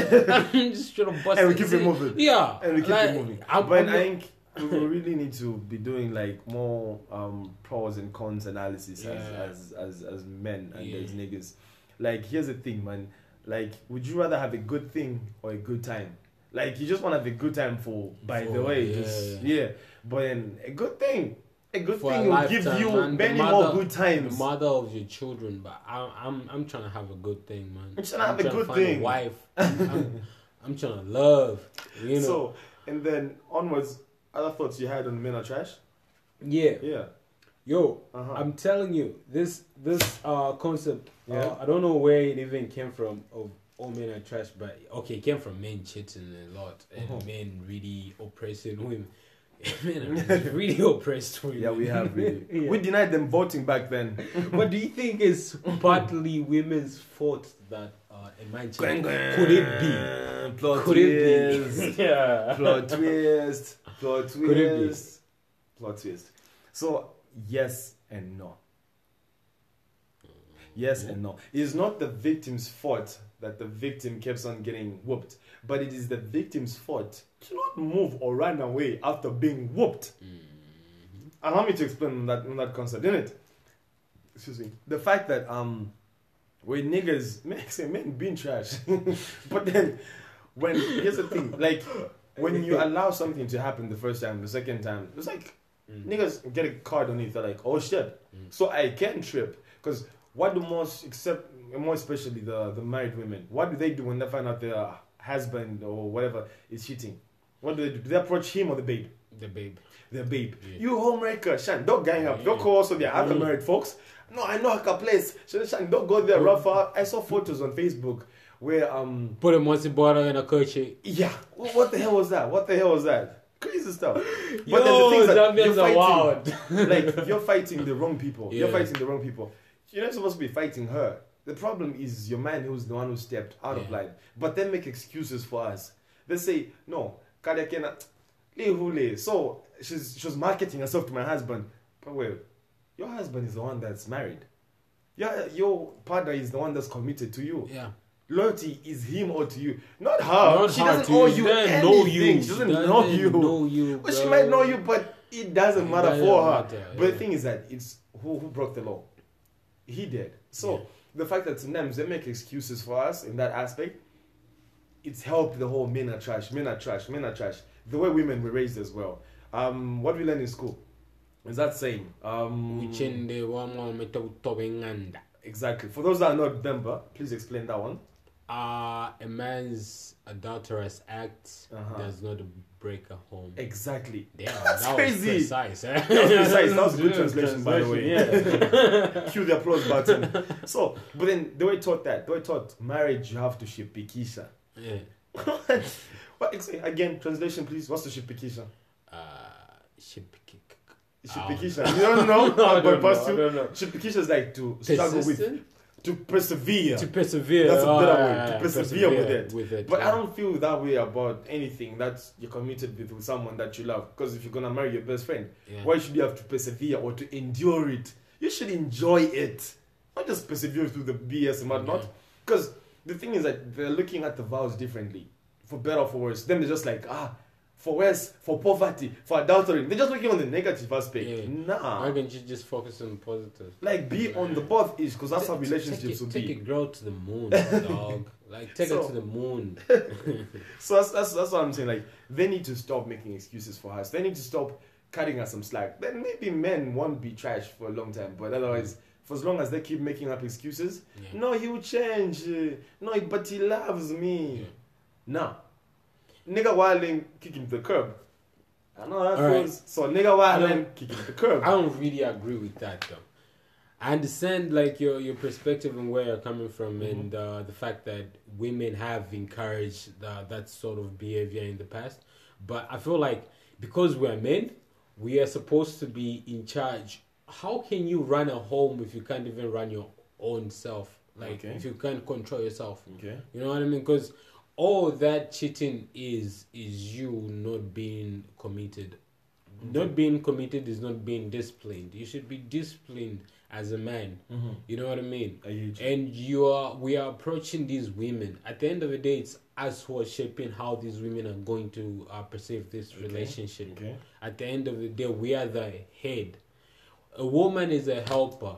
just trying to bust And we it. keep it moving. Yeah, and we keep like, it moving. I'm- but I'm I think we really need to be doing like more um, pros and cons analysis Yeah. as, as as as men and Yeah. as niggas. Like here's the thing, man. Like, would you rather have a good thing or a good time? Like, you just want to have a good time for, by the way, yeah. just yeah. But then a good thing, a good for a thing will give you man. Many mother- more good the times. mother of your children. But I'm I'm I'm trying to have a good thing, man. I'm trying to have a trying good find thing. A wife. I'm, I'm, I'm trying to love. You know. So, and then onwards, other thoughts you had on men are trash? yeah. Yeah. Yo, Uh-huh. I'm telling you, this this uh concept, Yeah. uh, I don't know where it even came from of all men are trash, but okay, it came from men cheating a lot and Uh-huh. men really oppressing women. Are really oppressed. Yeah, we have really. Yeah. We denied them voting back then. But do you think it's partly women's fault that uh, man cheating? Could it be? Plot Could it twist. be? yeah. Plot twist. Plot twist. Could it be? Plot twist. So, yes and no. Yes and no. It's not the victim's fault that the victim keeps on getting whooped, but it is the victim's fault to not move or run away after being whooped. Mm-hmm. Allow me to explain that on that concept, innit? Excuse me. The fact that um, when niggas, men say men being trash, but then when here's the thing, like when you allow something to happen the first time, the second time, it's like mm. niggas get a card on it. They're like, oh shit, mm. so I can trip because what do most except more especially the the married women, what do they do when they find out their husband or whatever is cheating? What do they do? Do they approach him or the babe? The babe. The babe. Yeah. You homemaker, Shan, don't gang up. Don't call also the other Mm. married folks. No, I know a place. Shan, Shan, don't go there, Rafa. I saw photos on Facebook where um Put a mossy bottle in a coche. yeah. What the hell was that? What the hell was that? Crazy stuff. But Yo, the thing is that you're fighting, wild. like you're fighting the wrong people. You're fighting the wrong people. You're not supposed to be fighting her. The problem is your man who's the one who stepped out of line. But they make excuses for us. They say, no, Kadia Kena, Lihule. So she's she was marketing herself to my husband. But well, your husband is the one that's married. Your, your partner is the one that's committed to you. Yeah. Loyalty is him or to you, not her. Not she her doesn't owe you. doesn't anything. know you. She doesn't She know doesn't you. know you, Well, she might know you, but it doesn't It matter doesn't for her. matter, But the thing is that it's who who broke the law. He did. So Yeah. The fact that sometimes they make excuses for us in that aspect, it's helped the whole men are trash, men are trash, men are trash. The way women were raised as well. Um, what we learn in school is that saying. Um, Uchende wama metotobenganda. exactly. For those that are not member, please explain that one. Uh, a man's adulterous act Uh-huh. does not break a home. Exactly. Damn, That's that crazy. was precise. Eh? That was precise. That was a good translation, by the way. Yeah. Cue the applause button. So, but then they were taught that. They were taught marriage, you have to ship pikisha. yeah. what, ex- again, translation, please. What's the ship pikisha? Uh, ship kick. Ship Oh. pikisha. You don't know? No, I don't know, I you. don't know. Ship pikisha is like to struggle with? To persevere. To persevere. That's a Oh, better yeah, word. yeah, To yeah, persevere with it. With it. But I don't feel that way about anything that you're committed with, with someone that you love. Because if you're gonna marry your best friend, Yeah. why should you have to persevere or to endure it? You should enjoy it, not just persevere through the BS and whatnot. Because the thing is that they're looking at the vows differently, for better or for worse. Then they're just like, ah, for worse, for poverty, for adultery. They're just looking on the negative aspect. Yeah. Nah, Why can't you just focus on positive? like be on the both is because that's how Take- relationships take, will it, take be. a girl to the moon, dog. Like take her to the moon. So that's, that's that's what I'm saying. Like they need to stop making excuses for us. They need to stop cutting us some slack. Then maybe men won't be trash for a long time. But otherwise, for as long as they keep making up excuses, Yeah. no, he will change. No, but he loves me. Yeah. No, nigga wilding kick him to the curb. I know that All right. feels. So nigga wilding kick him to the curb. I don't really agree with that though. I understand like your your perspective and where you're coming from, Mm-hmm. and uh, the fact that women have encouraged uh, that sort of behavior in the past. But I feel like because we're men, we are supposed to be in charge. How can you run a home if you can't even run your own self? Like Okay. if you can't control yourself. Okay. You know what I mean? Because all that cheating is is you not being committed. Not being committed is not being disciplined. You should be disciplined as a man. Mm-hmm. You know what I mean? I. And you are we are approaching these women. At the end of the day, it's us who are shaping how these women are going to uh, perceive this relationship. Okay. At the end of the day, we are the head. A woman is a helper.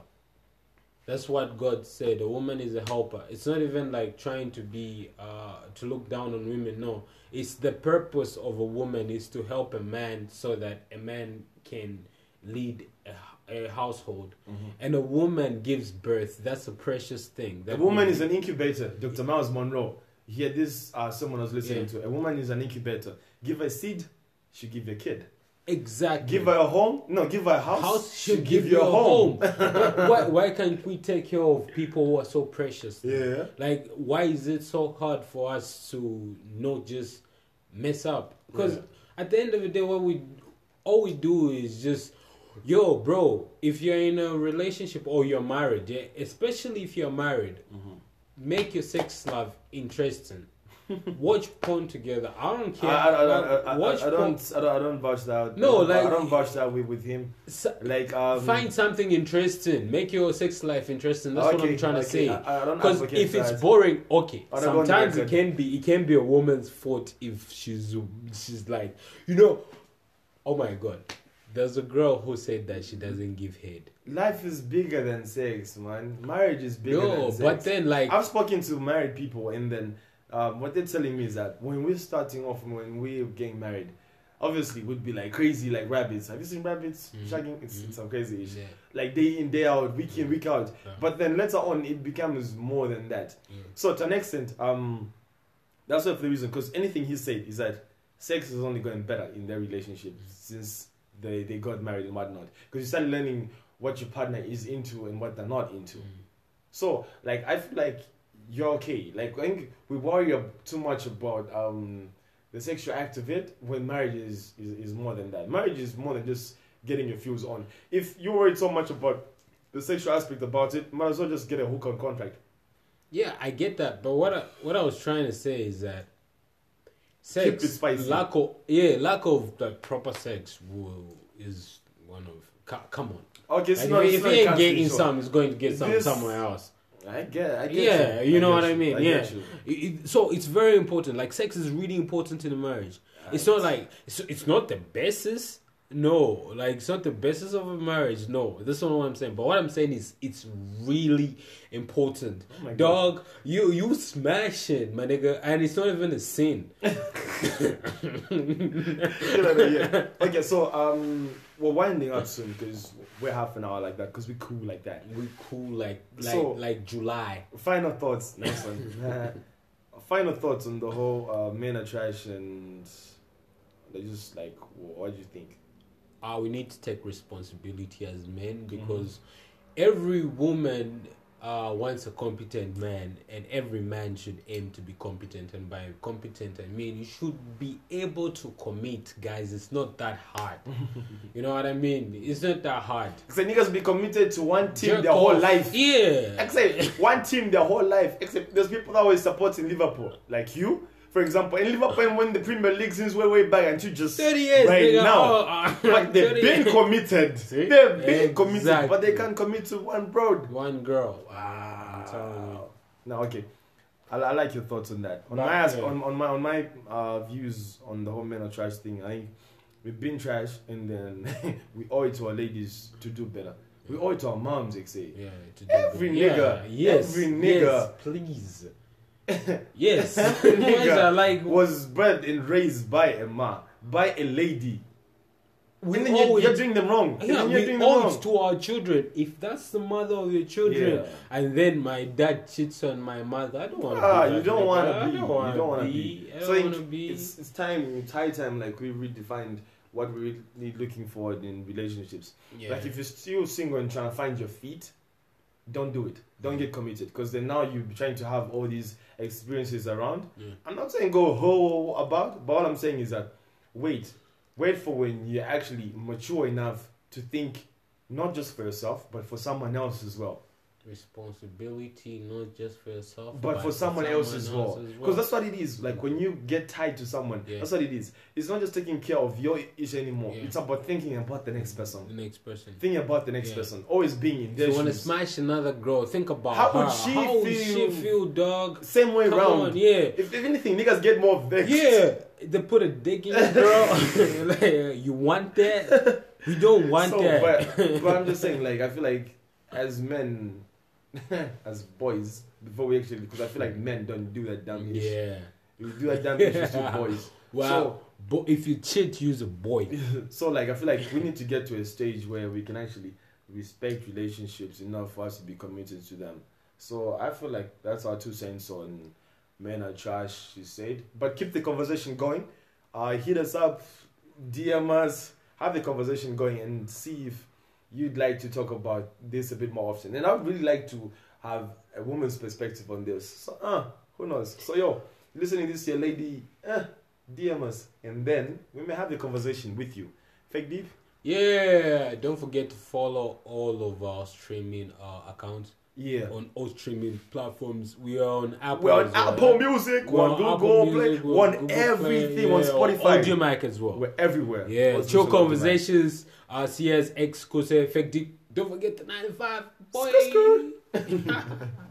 That's what God said. A woman is a helper. It's not even like trying to be uh, to look down on women. No, it's the purpose of a woman is to help a man so that a man can lead a, a household. And a woman gives birth. That's a precious thing. A woman we- is an incubator. Dr. Myles Munroe. Here, this uh, someone I was listening Yeah. to. A woman is an incubator. Give a seed, she give a kid. Exactly. Give her a home, no, give her a house, house should give you a home. why, why can't we take care of people who are so precious? Yeah. Like, why is it so hard for us to not just mess up? Because Yeah. at the end of the day, what we all we do is just, yo, bro. If you're in a relationship or you're married, yeah, especially if you're married, Mm-hmm. make your sex life interesting. watch porn together. I don't care. I, I, I, I, watch I, porn. don't, I don't, I don't vouch that. No, I, like- I don't vouch that with, with him. Like, um, Find something interesting. Make your sex life interesting. That's what I'm trying to okay, say. I, I Because if it's that. boring, okay. I don't go on the Sometimes it can be it can be a woman's fault if she's she's like you know, oh my god, there's a girl who said that she doesn't give head. life is bigger than sex, man. Marriage is bigger No, than sex. but then like I've spoken to married people, and then um, what they're telling me is that when we're starting off, when we're getting married, obviously we'd be like crazy, like rabbits. Have you seen rabbits Mhm. shagging? It's, Mhm. it's some crazy yeah, Like day in, day out, week in, week out. Yeah. But then later on, it becomes more than that. yeah. So to an extent, um, that's one of the reason. Because anything he said is that sex is only going better in their relationship since they they got married and whatnot. Because you start learning what your partner is into and what they're not into. Mm. So, like, I feel like you're okay. Like, I think we worry too much about um, the sexual act of it when marriage is, is, is more than that. Marriage is more than just getting your fuse on. If you worried so much about the sexual aspect about it, might as well just get a hook on contract. Yeah, I get that, but what I, what I was trying to say is that sex, spicy. lack of yeah, lack of like proper sex will, is one of come on. Okay, so Like, no, if it's not he ain't getting some, he's going to get some This- somewhere else. I get, I get Yeah, you. you know what I mean, get yeah. you. It- so it's very important. Like sex is really important in a marriage. It's not like it's, it's not the bestest. No, like it's not the basis of a marriage. No, that's not what I'm saying. But what I'm saying is it's really important. Oh my God. Dog, you you smash it, my nigga, and it's not even a sin. yeah. Okay, so um, we're winding up soon because we're half an hour like that because we're cool like that. We cool like like So- like July. Final thoughts, next one. Final thoughts on the whole uh, men are trash and they just like, what do you think? Uh, we need to take responsibility as men Mm-hmm. because every woman uh, wants a competent man, and every man should aim to be competent. And by competent, I mean you should be able to commit, guys. It's not that hard. you know what I mean? It's not that hard. Because niggas be committed to one team Jerk their whole life. Yeah. Except one team their whole life. Except there's people that always supporting Liverpool, like you. For example, in Liverpool won the Premier League since way way back, and you just 30 years, right nigga. now. Oh, uh, but they've been years. committed. See? They've been committed, but they can't commit to one broad. One girl. Wow. I'm telling you. No, okay. I, I like your thoughts on that. On But, my yeah. on, on my on my uh, views on the whole men are trash thing, I think we've been trash, and then we owe it to our ladies to do better. We owe it to our moms, they say. Yeah, to do Every that. nigga, Yeah, yes, every yes, please. yes, nigga like was bred and raised by a ma, by a lady. we and then you're, always- you're doing them wrong. Yeah, you're we doing them wrong. it to our children. If that's the mother of your children, Yeah. and then my dad cheats on my mother, I don't want to. Ah, you don't want to be. You don't want to be. be. So to be. it's it's time, it's high time. Like we redefined what we're really looking for in relationships. yeah. Like if you're still single and trying to find your feet, don't do it. Don't get committed because then now you're trying to have all these experiences around. Yeah. I'm not saying go whole about, but all I'm saying is that wait, wait for when you're actually mature enough to think not just for yourself but for someone else as well. Responsibility, not just for yourself, But for someone else as well. Because that's what it is. Like when you get tied to someone, Yeah. that's what it is. It's not just taking care of your issue anymore. Yeah. It's about thinking about the next person. the next person. Thinking about the next Yeah. person. Always being in their you want to smash another girl, think about How her. would she How would she feel? feel, dog? Same way Come round. on, yeah. If, if anything, niggas get more vexed. Yeah, they put a dick in you, girl. like, you want that? We don't want So, that. But, but I'm just saying, like, I feel like as men, as boys, before we actually, because I feel like men don't do that damn yeah. We do that damn shit to boys. Wow. but if you cheat, use a boy. So, like, I feel like we need to get to a stage where we can actually respect relationships enough for us to be committed to them. So, I feel like that's our two cents on men are trash, she said. But keep the conversation going. Uh, hit us up, DM us, have the conversation going, and see if you'd like to talk about this a bit more often. And I would really like to have a woman's perspective on this. So, uh, who knows? So, yo, listening this your lady, uh, DM us, and then we may have the conversation with you. Fake Deep? Yeah, don't forget to follow all of our streaming uh, accounts. Yeah. On all streaming platforms. We are on Apple. We're on well, Apple? Music. We're on, Google Apple Play. Music, we're on, Google everything. Play, yeah, on Spotify. Audiomack as well. We're everywhere. Yeah. Chill Conversations uh, CS X Kuse Fekdi. Don't forget the 95 boy.